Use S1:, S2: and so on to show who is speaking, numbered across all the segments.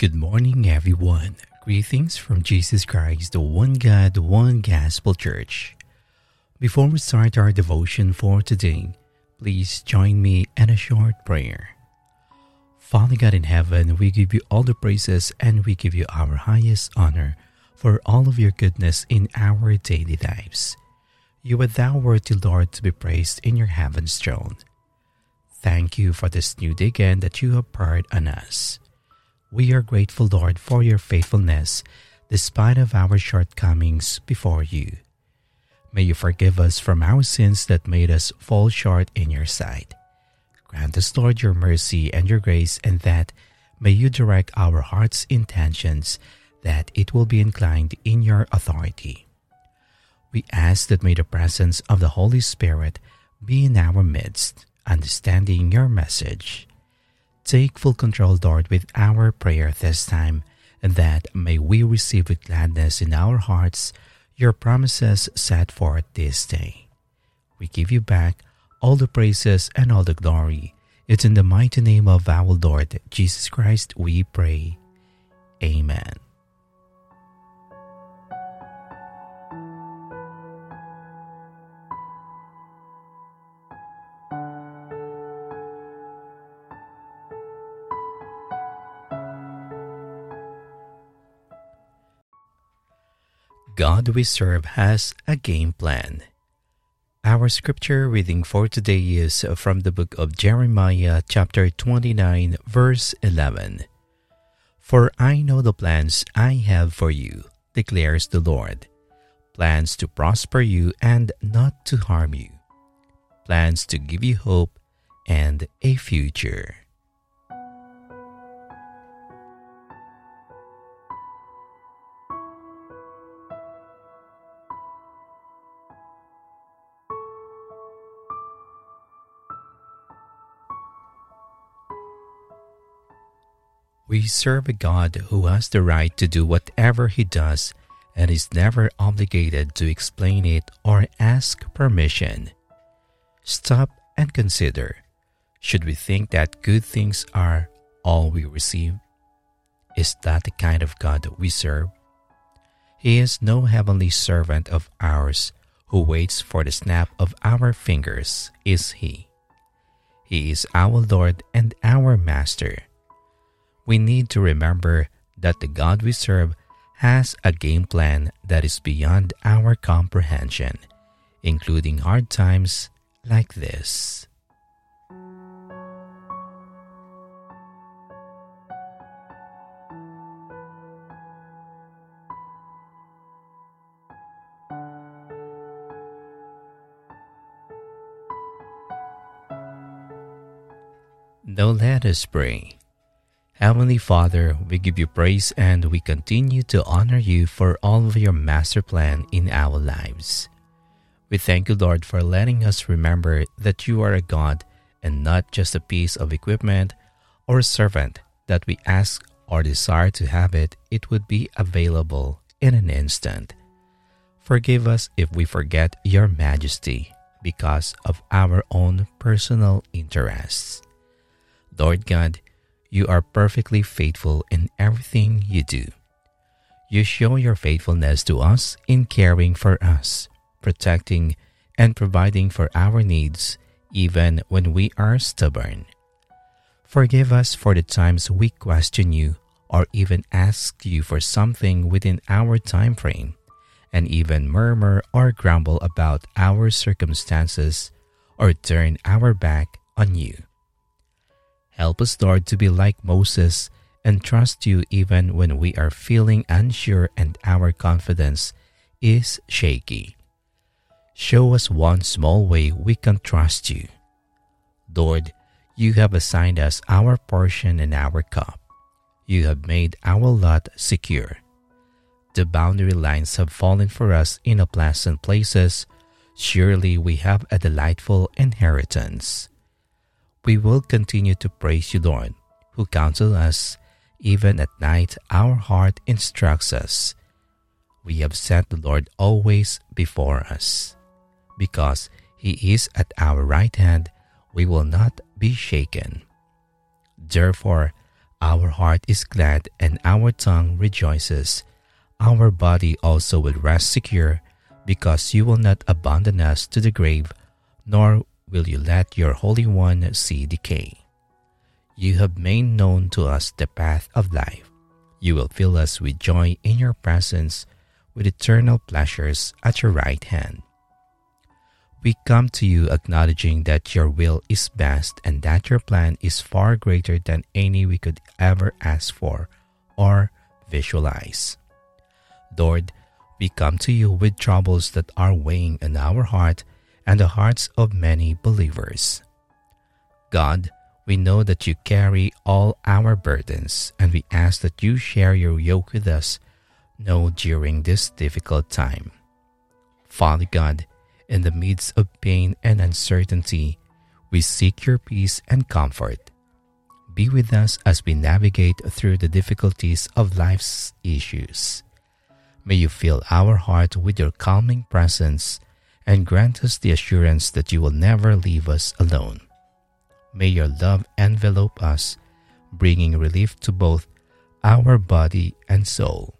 S1: Good morning, everyone. Greetings from Jesus Christ, the one God, one gospel church. Before we start our devotion for today, please join me in a short prayer. Father God in heaven, we give you all the praises and we give you our highest honor for all of your goodness in our daily lives. You are thou worthy, Lord, to be praised in your heaven's throne. Thank you for this new day again that you have poured on us. We are grateful, Lord, for your faithfulness despite of our shortcomings before you. May you forgive us from our sins that made us fall short in your sight. Grant us, Lord, your mercy and your grace, and that may you direct our heart's intentions that it will be inclined in your authority. We ask that may the presence of the Holy Spirit be in our midst, understanding your message. Take full control, Lord, with our prayer this time, that may we receive with gladness in our hearts your promises set forth this day. We give you back all the praises and all the glory. It's in the mighty name of our Lord Jesus Christ we pray. Amen. God we serve has a game plan. Our scripture reading for today is from the book of Jeremiah, chapter 29, verse 11. For I know the plans I have for you, declares the Lord plans to prosper you and not to harm you, plans to give you hope and a future. We serve a God who has the right to do whatever he does and is never obligated to explain it or ask permission. Stop and consider should we think that good things are all we receive? Is that the kind of God we serve? He is no heavenly servant of ours who waits for the snap of our fingers, is He? He is our Lord and our Master we need to remember that the God we serve has a game plan that is beyond our comprehension, including hard times like this. Now let us pray. Heavenly Father, we give you praise and we continue to honor you for all of your master plan in our lives. We thank you, Lord, for letting us remember that you are a God and not just a piece of equipment or a servant that we ask or desire to have it, it would be available in an instant. Forgive us if we forget your majesty because of our own personal interests. Lord God, you are perfectly faithful in everything you do. You show your faithfulness to us in caring for us, protecting, and providing for our needs even when we are stubborn. Forgive us for the times we question you or even ask you for something within our time frame and even murmur or grumble about our circumstances or turn our back on you. Help us, Lord, to be like Moses and trust you even when we are feeling unsure and our confidence is shaky. Show us one small way we can trust you. Lord, you have assigned us our portion and our cup. You have made our lot secure. The boundary lines have fallen for us in pleasant places. Surely we have a delightful inheritance we will continue to praise you, Lord, who counsel us. Even at night, our heart instructs us. We have set the Lord always before us. Because he is at our right hand, we will not be shaken. Therefore, Our heart is glad and our tongue rejoices. Our body also will rest secure, because you will not abandon us to the grave, nor will you let your Holy One see decay. You have made known to us the path of life. You will fill us with joy in your presence, with eternal pleasures at your right hand. We come to you acknowledging that your will is best and that your plan is far greater than any we could ever ask for or visualize. Lord, we come to you with troubles that are weighing on our heart and the hearts of many believers. God, we know that you carry all our burdens, and we ask that you share your yoke with us now during this difficult time. Father God, in the midst of pain and uncertainty, we seek your peace and comfort. Be with us as we navigate through the difficulties of life's issues. May you fill our heart with your calming presence and grant us the assurance that you will never leave us alone. May your love envelope us, bringing relief to both our body and soul.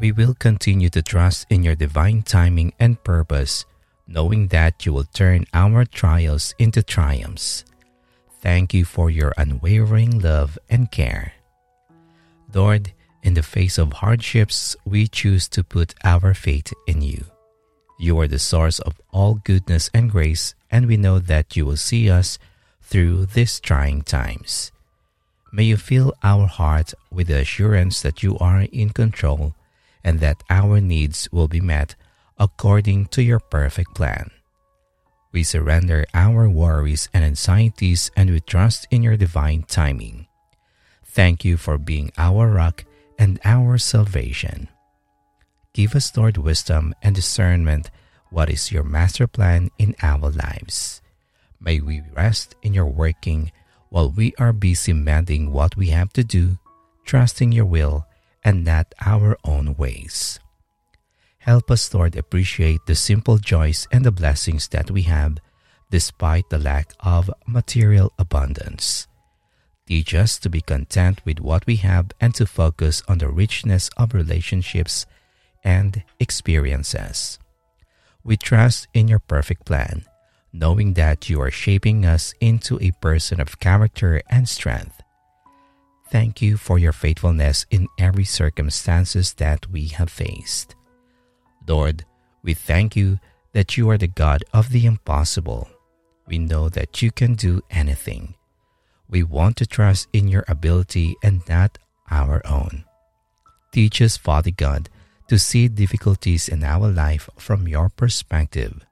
S1: We will continue to trust in your divine timing and purpose, knowing that you will turn our trials into triumphs. Thank you for your unwavering love and care. Lord, in the face of hardships, we choose to put our faith in you. You are the source of all goodness and grace, and we know that you will see us through these trying times. May you fill our heart with the assurance that you are in control and that our needs will be met according to your perfect plan. We surrender our worries and anxieties and we trust in your divine timing. Thank you for being our rock and our salvation. Give us, Lord, wisdom and discernment what is your master plan in our lives. May we rest in your working while we are busy mending what we have to do, trusting your will and not our own ways. Help us, Lord, appreciate the simple joys and the blessings that we have despite the lack of material abundance. Teach us to be content with what we have and to focus on the richness of relationships and experiences. We trust in your perfect plan knowing that you are shaping us into a person of character and strength. Thank you for your faithfulness in every circumstances that we have faced. Lord, we thank you that you are the God of the impossible. We know that you can do anything. We want to trust in your ability and not our own. Teach us, Father God, to see difficulties in our life from your perspective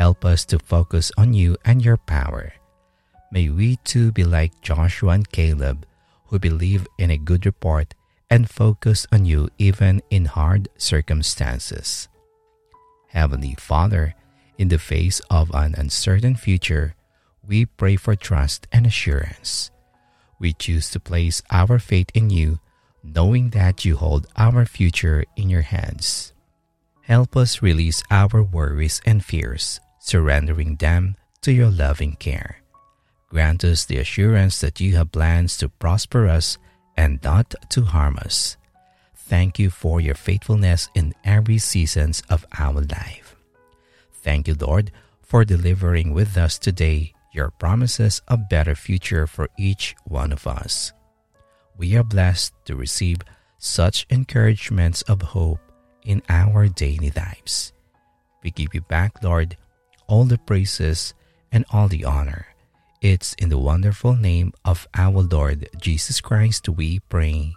S1: Help us to focus on you and your power. May we too be like Joshua and Caleb, who believe in a good report and focus on you even in hard circumstances. Heavenly Father, in the face of an uncertain future, we pray for trust and assurance. We choose to place our faith in you, knowing that you hold our future in your hands. Help us release our worries and fears surrendering them to your loving care. Grant us the assurance that you have plans to prosper us and not to harm us. Thank you for your faithfulness in every seasons of our life. Thank you, Lord, for delivering with us today your promises of better future for each one of us. We are blessed to receive such encouragements of hope in our daily lives. We give you back, Lord, all the praises and all the honor. It's in the wonderful name of our Lord Jesus Christ we pray.